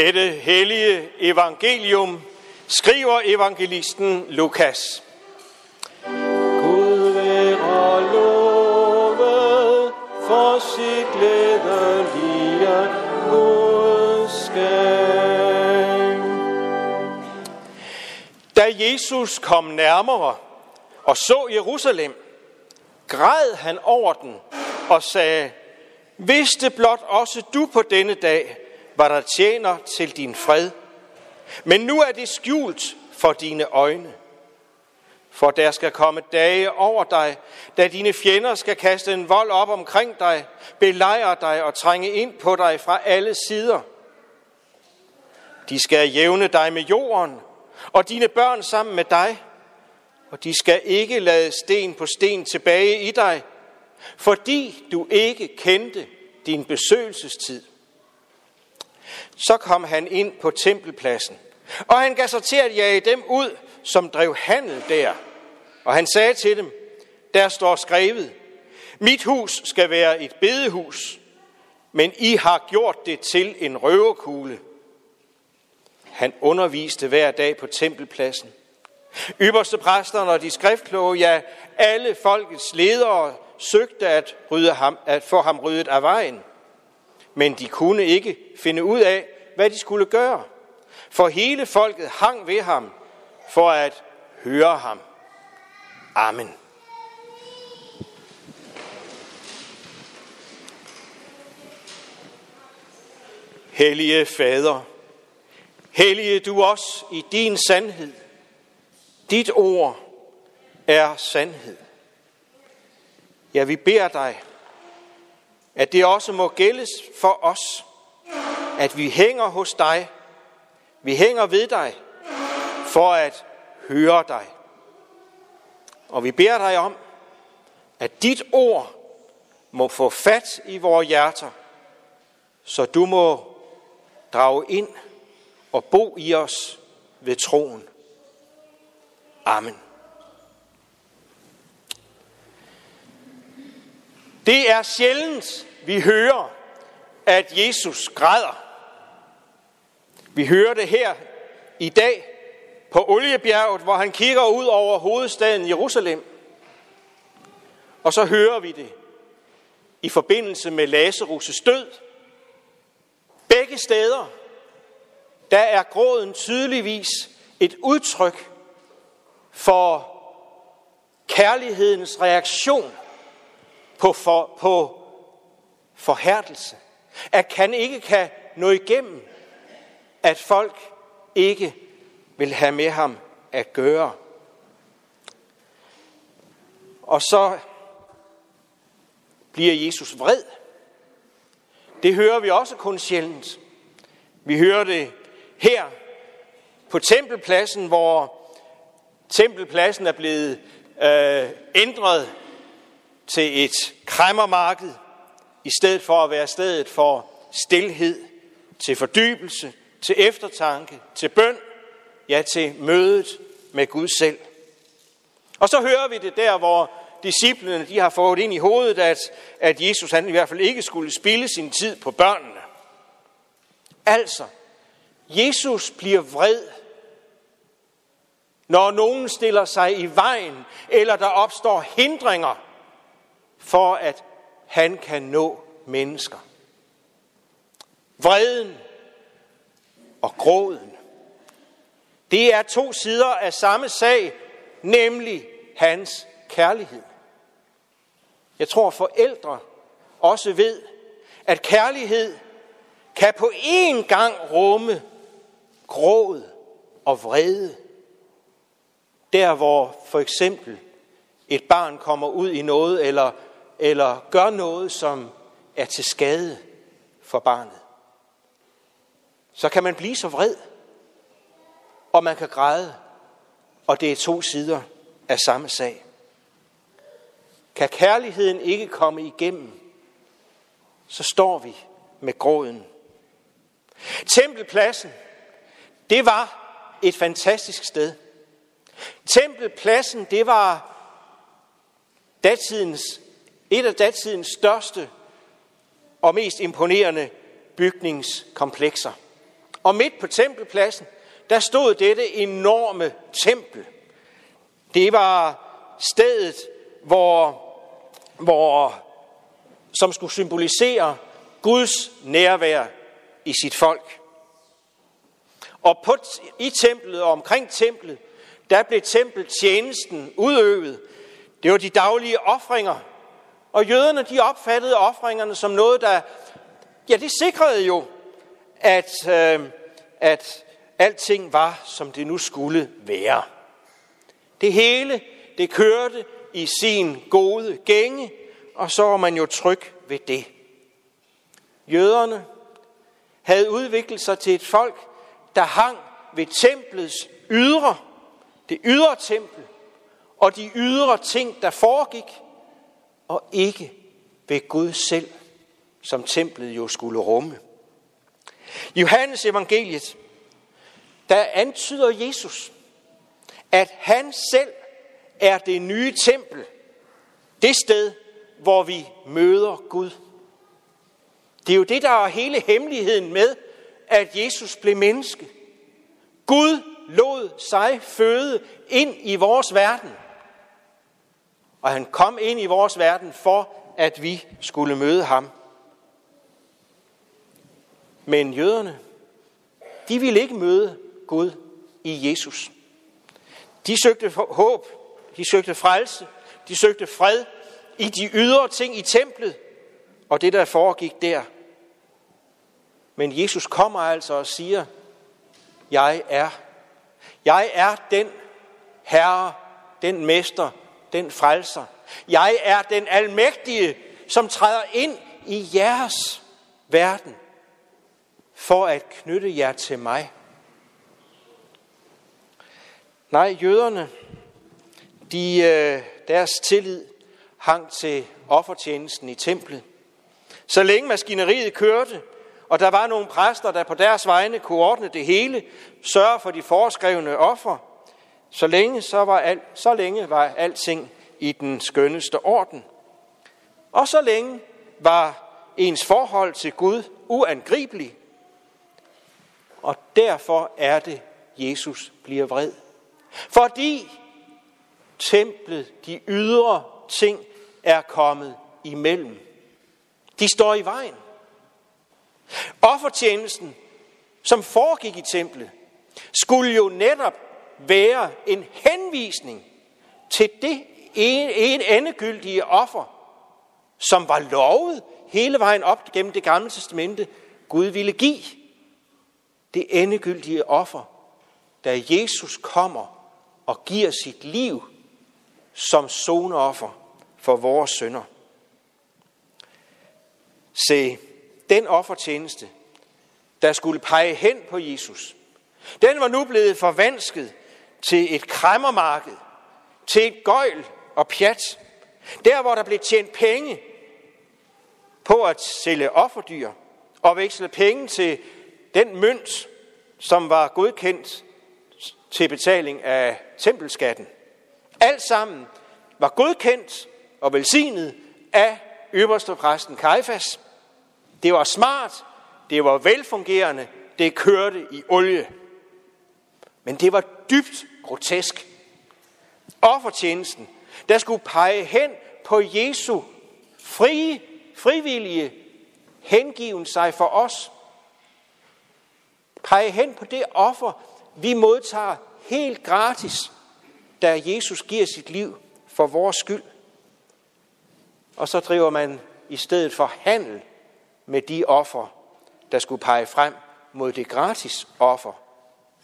Dette hellige evangelium skriver evangelisten Lukas. Gud være lovet for sit glædelige budskab. Da Jesus kom nærmere og så Jerusalem, græd han over den og sagde, Vidste blot også du på denne dag, hvad der tjener til din fred. Men nu er det skjult for dine øjne. For der skal komme dage over dig, da dine fjender skal kaste en vold op omkring dig, belejre dig og trænge ind på dig fra alle sider. De skal jævne dig med jorden, og dine børn sammen med dig, og de skal ikke lade sten på sten tilbage i dig, fordi du ikke kendte din besøgelsestid. Så kom han ind på tempelpladsen, og han gav sig til at jage dem ud, som drev handel der. Og han sagde til dem, der står skrevet, mit hus skal være et bedehus, men I har gjort det til en røverkugle. Han underviste hver dag på tempelpladsen. Ypperste præsterne og de skriftkloge, ja, alle folkets ledere søgte at, rydde ham, at få ham ryddet af vejen. Men de kunne ikke finde ud af, hvad de skulle gøre. For hele folket hang ved ham for at høre ham. Amen. Hellige Fader, hellige du os i din sandhed. Dit ord er sandhed. Ja, vi beder dig, at det også må gældes for os, at vi hænger hos dig, vi hænger ved dig, for at høre dig. Og vi beder dig om, at dit ord må få fat i vores hjerter, så du må drage ind og bo i os ved troen. Amen. Det er sjældent, vi hører, at Jesus græder. Vi hører det her i dag på Oliebjerget, hvor han kigger ud over hovedstaden Jerusalem. Og så hører vi det i forbindelse med Lazarus' død. Begge steder, der er gråden tydeligvis et udtryk for kærlighedens reaktion på, for, på forhærdelse. At kan ikke kan nå igennem, at folk ikke vil have med ham at gøre. Og så bliver Jesus vred. Det hører vi også kun sjældent. Vi hører det her på tempelpladsen, hvor tempelpladsen er blevet øh, ændret til et kræmmermarked, i stedet for at være stedet for stilhed, til fordybelse, til eftertanke, til bøn, ja til mødet med Gud selv. Og så hører vi det der, hvor disciplene de har fået ind i hovedet, at, at Jesus han i hvert fald ikke skulle spille sin tid på børnene. Altså, Jesus bliver vred, når nogen stiller sig i vejen, eller der opstår hindringer for, at han kan nå mennesker. Vreden og gråden. Det er to sider af samme sag, nemlig hans kærlighed. Jeg tror, forældre også ved, at kærlighed kan på én gang rumme gråd og vrede. Der hvor for eksempel et barn kommer ud i noget, eller, eller gør noget, som er til skade for barnet. Så kan man blive så vred, og man kan græde, og det er to sider af samme sag. Kan kærligheden ikke komme igennem, så står vi med gråden. Tempelpladsen, det var et fantastisk sted. Tempelpladsen, det var datidens, et af datidens største og mest imponerende bygningskomplekser. Og midt på tempelpladsen, der stod dette enorme tempel. Det var stedet, hvor, hvor, som skulle symbolisere Guds nærvær i sit folk. Og på, i templet og omkring templet, der blev tempeltjenesten udøvet. Det var de daglige ofringer. Og jøderne, de opfattede offringerne som noget, der, ja, det sikrede jo, at, øh, at alting var, som det nu skulle være. Det hele, det kørte i sin gode gænge, og så var man jo tryg ved det. Jøderne havde udviklet sig til et folk, der hang ved templets ydre, det ydre tempel, og de ydre ting, der foregik, og ikke ved Gud selv, som templet jo skulle rumme. I Johannes evangeliet, der antyder Jesus, at han selv er det nye tempel, det sted, hvor vi møder Gud. Det er jo det, der er hele hemmeligheden med, at Jesus blev menneske. Gud lod sig føde ind i vores verden. Og han kom ind i vores verden for, at vi skulle møde ham. Men jøderne, de ville ikke møde Gud i Jesus. De søgte håb, de søgte frelse, de søgte fred i de ydre ting i templet, og det der foregik der. Men Jesus kommer altså og siger, jeg er. Jeg er den herre, den mester, den frelser. Jeg er den almægtige, som træder ind i jeres verden for at knytte jer til mig. Nej, jøderne, de, øh, deres tillid hang til offertjenesten i templet. Så længe maskineriet kørte, og der var nogle præster, der på deres vegne kunne ordne det hele, sørge for de foreskrevne offer, så længe, så var alt, så længe var alting i den skønneste orden. Og så længe var ens forhold til Gud uangribelig. Og derfor er det, Jesus bliver vred. Fordi templet, de ydre ting, er kommet imellem. De står i vejen. Offertjenesten, som foregik i templet, skulle jo netop være en henvisning til det en, en endegyldige offer, som var lovet hele vejen op gennem det gamle testamente, Gud ville give. Det endegyldige offer, da Jesus kommer og giver sit liv som soneoffer for vores sønder. Se, den offertjeneste, der skulle pege hen på Jesus, den var nu blevet forvansket til et kræmmermarked, til et gøjl og pjat. Der, hvor der blev tjent penge på at sælge offerdyr og veksle penge til den mønt, som var godkendt til betaling af tempelskatten. Alt sammen var godkendt og velsignet af øverste præsten Kajfas. Det var smart, det var velfungerende, det kørte i olie. Men det var dybt grotesk. Offertjenesten, der skulle pege hen på Jesu frie, frivillige hengiven sig for os. Pege hen på det offer, vi modtager helt gratis, da Jesus giver sit liv for vores skyld. Og så driver man i stedet for handel med de offer, der skulle pege frem mod det gratis offer,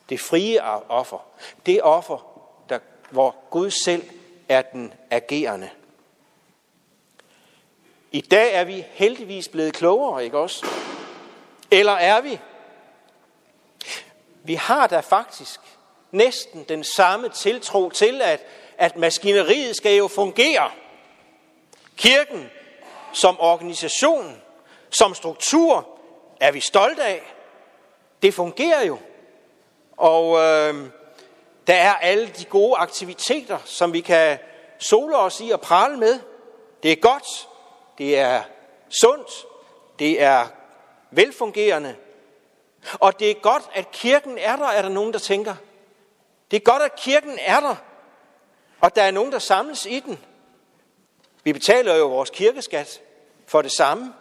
det frie offer, det offer, der, hvor Gud selv er den agerende. I dag er vi heldigvis blevet klogere, ikke også? Eller er vi? Vi har da faktisk næsten den samme tiltro til, at, at maskineriet skal jo fungere. Kirken som organisation, som struktur, er vi stolte af. Det fungerer jo. Og øh, der er alle de gode aktiviteter, som vi kan sole os i og prale med. Det er godt, det er sundt, det er velfungerende. Og det er godt, at kirken er der, er der nogen, der tænker. Det er godt, at kirken er der, og der er nogen, der samles i den. Vi betaler jo vores kirkeskat for det samme.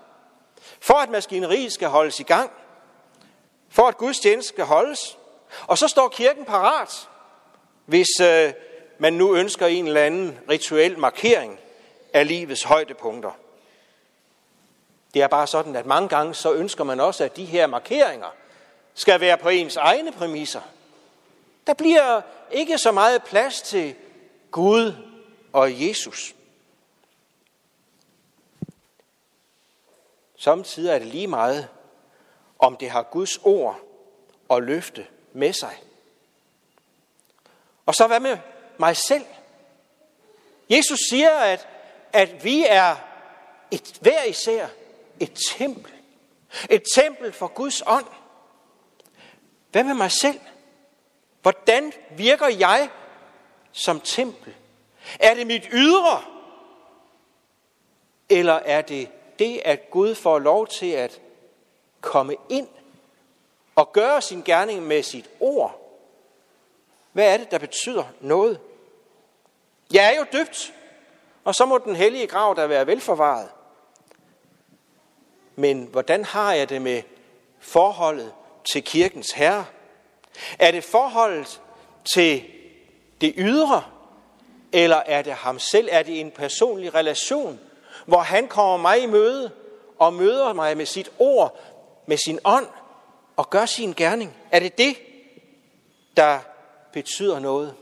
For at maskineriet skal holdes i gang. For at gudstjeneste skal holdes. Og så står kirken parat, hvis øh, man nu ønsker en eller anden rituel markering af livets højdepunkter. Det er bare sådan, at mange gange så ønsker man også, at de her markeringer skal være på ens egne præmisser. Der bliver ikke så meget plads til Gud og Jesus. Samtidig er det lige meget, om det har Guds ord og løfte med sig. Og så hvad med mig selv? Jesus siger, at, at vi er et, hver især et tempel. Et tempel for Guds ånd. Hvad med mig selv? Hvordan virker jeg som tempel? Er det mit ydre? Eller er det det, at Gud får lov til at komme ind og gøre sin gerning med sit ord? Hvad er det, der betyder noget? Jeg er jo døbt, og så må den hellige grav der være velforvaret. Men hvordan har jeg det med forholdet til kirkens herre? Er det forholdet til det ydre, eller er det ham selv? Er det en personlig relation, hvor han kommer mig i møde og møder mig med sit ord, med sin ånd og gør sin gerning? Er det det, der betyder noget?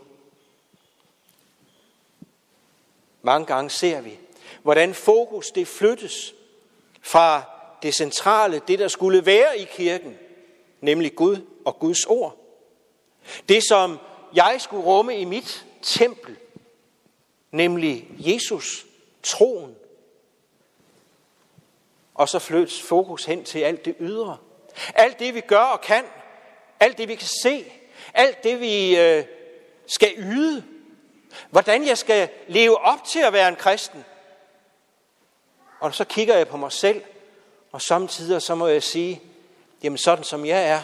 Mange gange ser vi, hvordan fokus det flyttes fra det centrale, det der skulle være i kirken, nemlig Gud og Guds ord. Det, som jeg skulle rumme i mit tempel, nemlig Jesus, troen. Og så flyttes fokus hen til alt det ydre. Alt det, vi gør og kan. Alt det, vi kan se. Alt det, vi øh, skal yde. Hvordan jeg skal leve op til at være en kristen. Og så kigger jeg på mig selv, og samtidig så må jeg sige, jamen sådan som jeg er,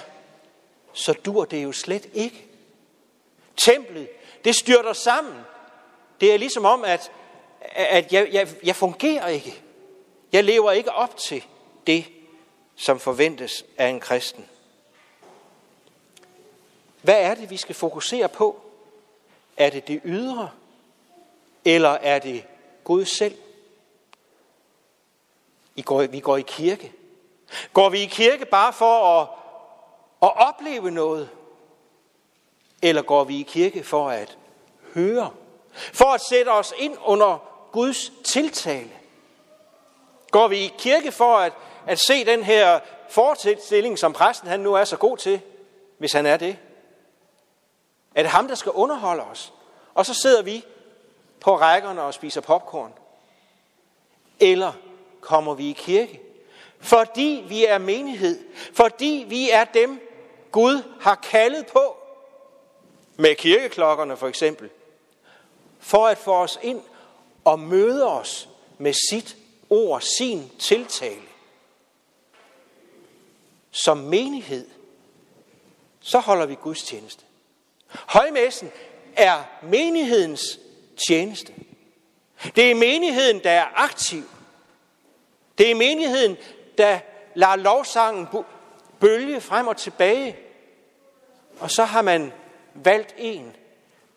så dur det jo slet ikke. Templet, det styrter sammen. Det er ligesom om, at, at jeg, jeg, jeg fungerer ikke. Jeg lever ikke op til det, som forventes af en kristen. Hvad er det, vi skal fokusere på? Er det det ydre, eller er det Gud selv? I går, vi går i kirke. Går vi i kirke bare for at, at opleve noget? Eller går vi i kirke for at høre? For at sætte os ind under Guds tiltale? Går vi i kirke for at, at se den her fortælling, som præsten han nu er så god til, hvis han er det? Er det ham, der skal underholde os? Og så sidder vi på rækkerne og spiser popcorn. Eller kommer vi i kirke? Fordi vi er menighed. Fordi vi er dem, Gud har kaldet på. Med kirkeklokkerne for eksempel. For at få os ind og møde os med sit ord, sin tiltale. Som menighed, så holder vi Guds tjeneste. Højmessen er menighedens tjeneste. Det er menigheden, der er aktiv. Det er menigheden, der lader lovsangen bølge frem og tilbage. Og så har man valgt en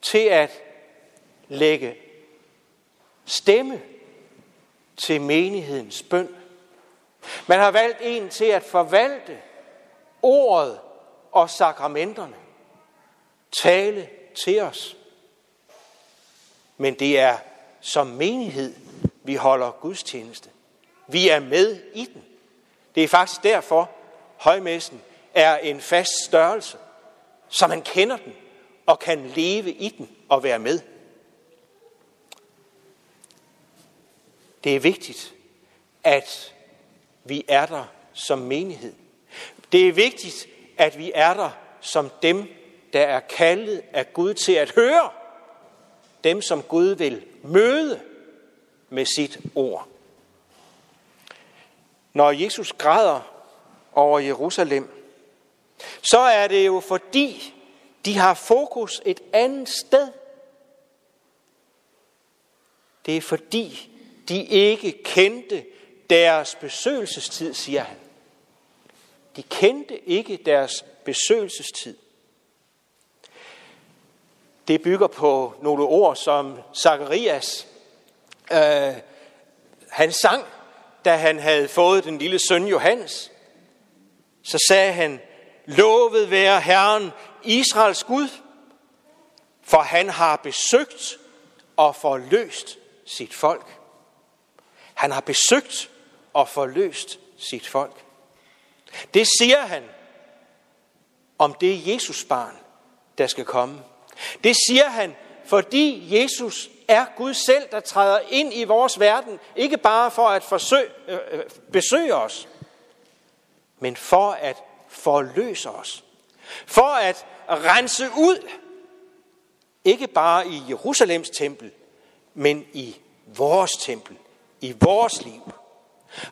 til at lægge stemme til menighedens bøn. Man har valgt en til at forvalte ordet og sakramenterne. Tale til os. Men det er som menighed, vi holder gudstjeneste. Vi er med i den. Det er faktisk derfor, højmessen er en fast størrelse, så man kender den og kan leve i den og være med. Det er vigtigt, at vi er der som menighed. Det er vigtigt, at vi er der som dem, der er kaldet af Gud til at høre. Dem, som Gud vil møde med sit ord. Når Jesus græder over Jerusalem, så er det jo fordi, de har fokus et andet sted. Det er fordi, de ikke kendte deres besøgelsestid, siger han. De kendte ikke deres besøgelsestid. Det bygger på nogle ord, som Zacharias øh, han sang, da han havde fået den lille søn Johannes. Så sagde han, lovet være Herren Israels Gud, for han har besøgt og forløst sit folk. Han har besøgt og forløst sit folk. Det siger han om det Jesus barn, der skal komme. Det siger han, fordi Jesus er Gud selv, der træder ind i vores verden, ikke bare for at forsøge, øh, øh, besøge os, men for at forløse os. For at rense ud, ikke bare i Jerusalems tempel, men i vores tempel, i vores liv.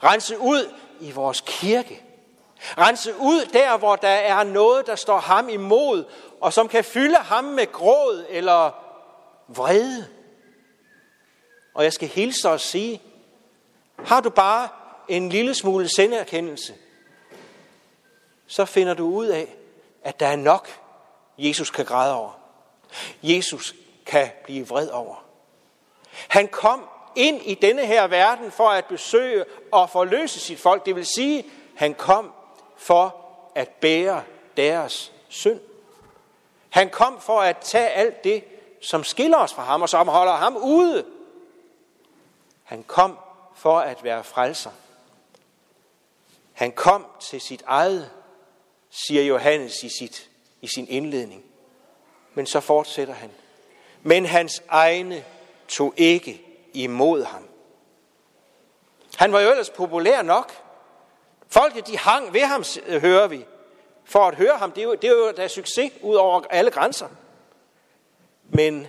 Rense ud i vores kirke. Rense ud der, hvor der er noget, der står ham imod, og som kan fylde ham med gråd eller vrede. Og jeg skal hilse og sige, har du bare en lille smule senderkendelse, så finder du ud af, at der er nok, Jesus kan græde over. Jesus kan blive vred over. Han kom ind i denne her verden for at besøge og forløse sit folk. Det vil sige, han kom for at bære deres synd. Han kom for at tage alt det, som skiller os fra ham, og som holder ham ude. Han kom for at være frelser. Han kom til sit eget, siger Johannes i, sit, i sin indledning. Men så fortsætter han. Men hans egne tog ikke imod ham. Han var jo ellers populær nok. Folket, de hang ved ham, øh, hører vi. For at høre ham, det er jo, det er jo der succes ud over alle grænser. Men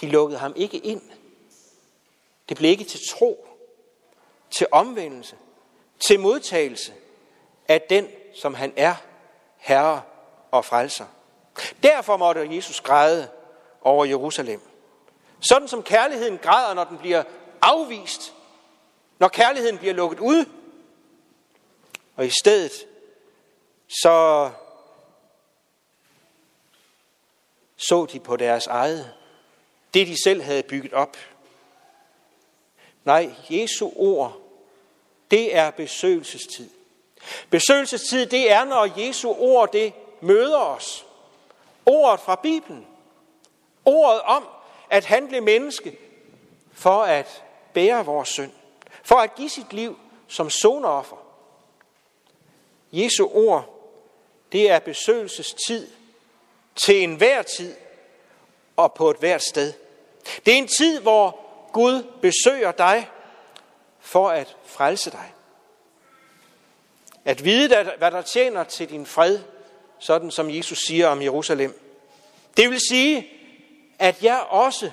de lukkede ham ikke ind. Det blev ikke til tro, til omvendelse, til modtagelse af den, som han er, herre og frelser. Derfor måtte Jesus græde over Jerusalem. Sådan som kærligheden græder, når den bliver afvist, når kærligheden bliver lukket ud. Og i stedet, så så de på deres eget, det de selv havde bygget op. Nej, Jesu ord, det er besøgelsestid. Besøgelsestid, det er, når Jesu ord, det møder os. Ordet fra Bibelen. Ordet om, at han blev menneske for at bære vores synd. For at give sit liv som sonoffer. Jesu ord, det er besøgelsestid til enhver tid og på et hvert sted. Det er en tid, hvor Gud besøger dig for at frelse dig. At vide, hvad der tjener til din fred, sådan som Jesus siger om Jerusalem. Det vil sige, at jeg også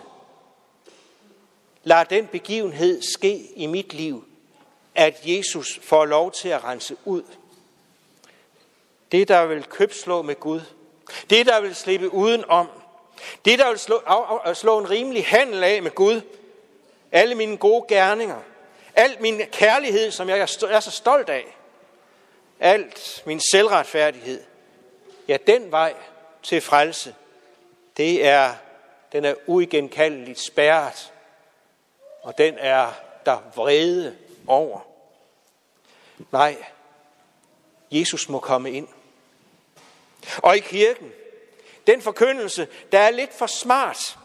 lader den begivenhed ske i mit liv, at Jesus får lov til at rense ud. Det, der vil købslå med Gud. Det, der vil slippe udenom. Det, der vil slå, øh, slå en rimelig handel af med Gud. Alle mine gode gerninger. Al min kærlighed, som jeg er så stolt af. Alt min selvretfærdighed. Ja, den vej til frelse, det er, den er uigenkaldeligt spærret. Og den er der vrede over. Nej, Jesus må komme ind. Og i kirken, den forkyndelse, der er lidt for smart,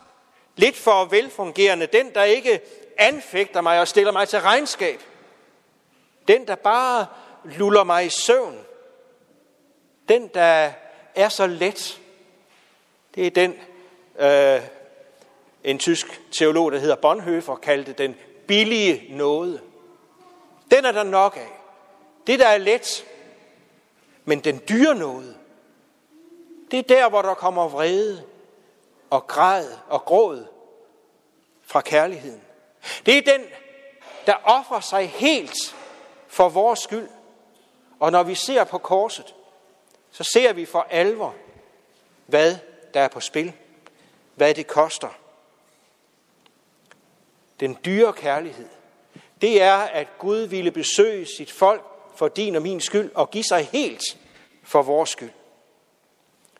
lidt for velfungerende, den der ikke anfægter mig og stiller mig til regnskab, den der bare luller mig i søvn, den der er så let, det er den, øh, en tysk teolog, der hedder Bonhoeffer, kaldte den billige nåde. Den er der nok af. Det, der er let, men den dyre nåde, det er der, hvor der kommer vrede og græd og gråd fra kærligheden. Det er den, der offrer sig helt for vores skyld. Og når vi ser på korset, så ser vi for alvor, hvad der er på spil, hvad det koster. Den dyre kærlighed, det er, at Gud ville besøge sit folk for din og min skyld og give sig helt for vores skyld.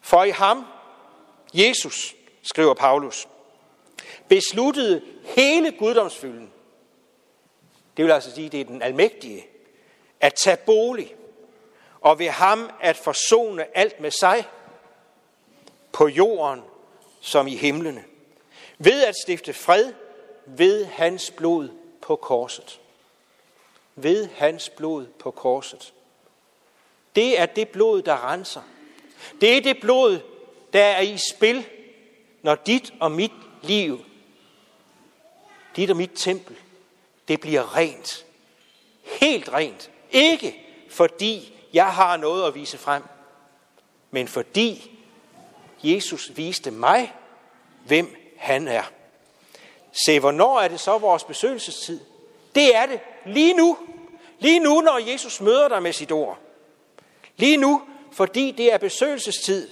For i ham, Jesus, skriver Paulus, besluttede hele guddomsfylden, det vil altså sige, det er den almægtige, at tage bolig, og ved ham at forsone alt med sig, på jorden som i himlene, ved at stifte fred ved hans blod på korset. Ved hans blod på korset. Det er det blod, der renser. Det er det blod, der er i spil, når dit og mit liv, dit og mit tempel, det bliver rent. Helt rent. Ikke fordi jeg har noget at vise frem, men fordi Jesus viste mig, hvem han er. Se, hvornår er det så vores besøgelsestid? Det er det lige nu. Lige nu, når Jesus møder dig med sit ord. Lige nu, fordi det er besøgelsestid,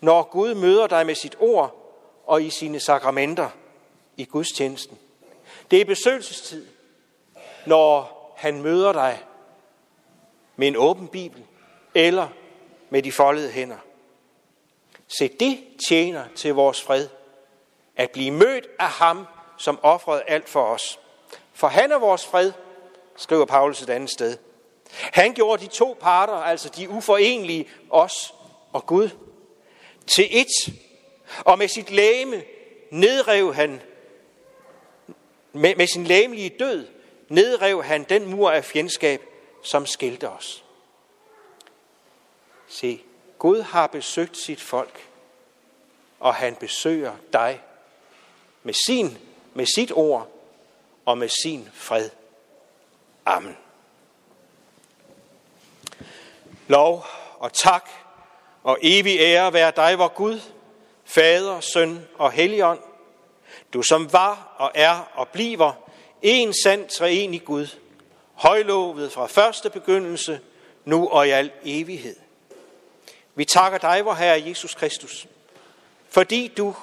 når Gud møder dig med sit ord og i sine sakramenter i gudstjenesten. Det er besøgelsestid, når han møder dig med en åben bibel eller med de foldede hænder. Se, det tjener til vores fred. At blive mødt af ham, som offrede alt for os. For han er vores fred, skriver Paulus et andet sted. Han gjorde de to parter, altså de uforenlige, os og Gud, til ét. Og med sit læme nedrev han, med, med sin læmelige død, nedrev han den mur af fjendskab, som skilte os. Se, Gud har besøgt sit folk, og han besøger dig med, sin, med sit ord og med sin fred. Amen. Lov og tak og evig ære være dig, vor Gud, Fader, Søn og Helligånd, du som var og er og bliver en sand treenig Gud, højlovet fra første begyndelse, nu og i al evighed. Vi takker dig, vor Herre Jesus Kristus, fordi du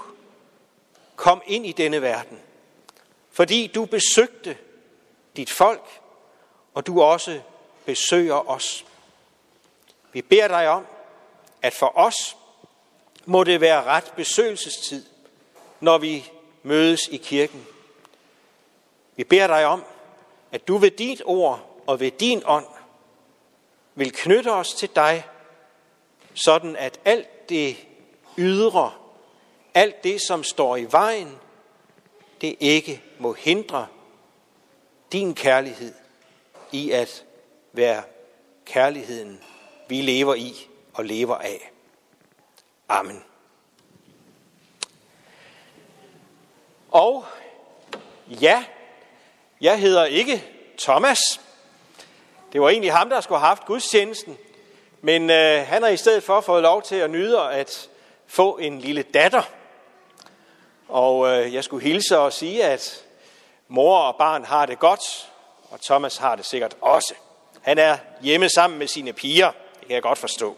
kom ind i denne verden, fordi du besøgte dit folk, og du også besøger os. Vi beder dig om, at for os må det være ret besøgelsestid, når vi mødes i kirken. Vi beder dig om, at du ved dit ord og ved din ånd vil knytte os til dig, sådan at alt det ydre, alt det, som står i vejen, det ikke må hindre din kærlighed i at være kærligheden, vi lever i og lever af. Amen. Og ja, jeg hedder ikke Thomas. Det var egentlig ham, der skulle have haft gudstjenesten. Men øh, han har i stedet for fået lov til at nyde at få en lille datter. Og øh, jeg skulle hilse og sige, at mor og barn har det godt, og Thomas har det sikkert også. Han er hjemme sammen med sine piger. Det kan jeg godt forstå.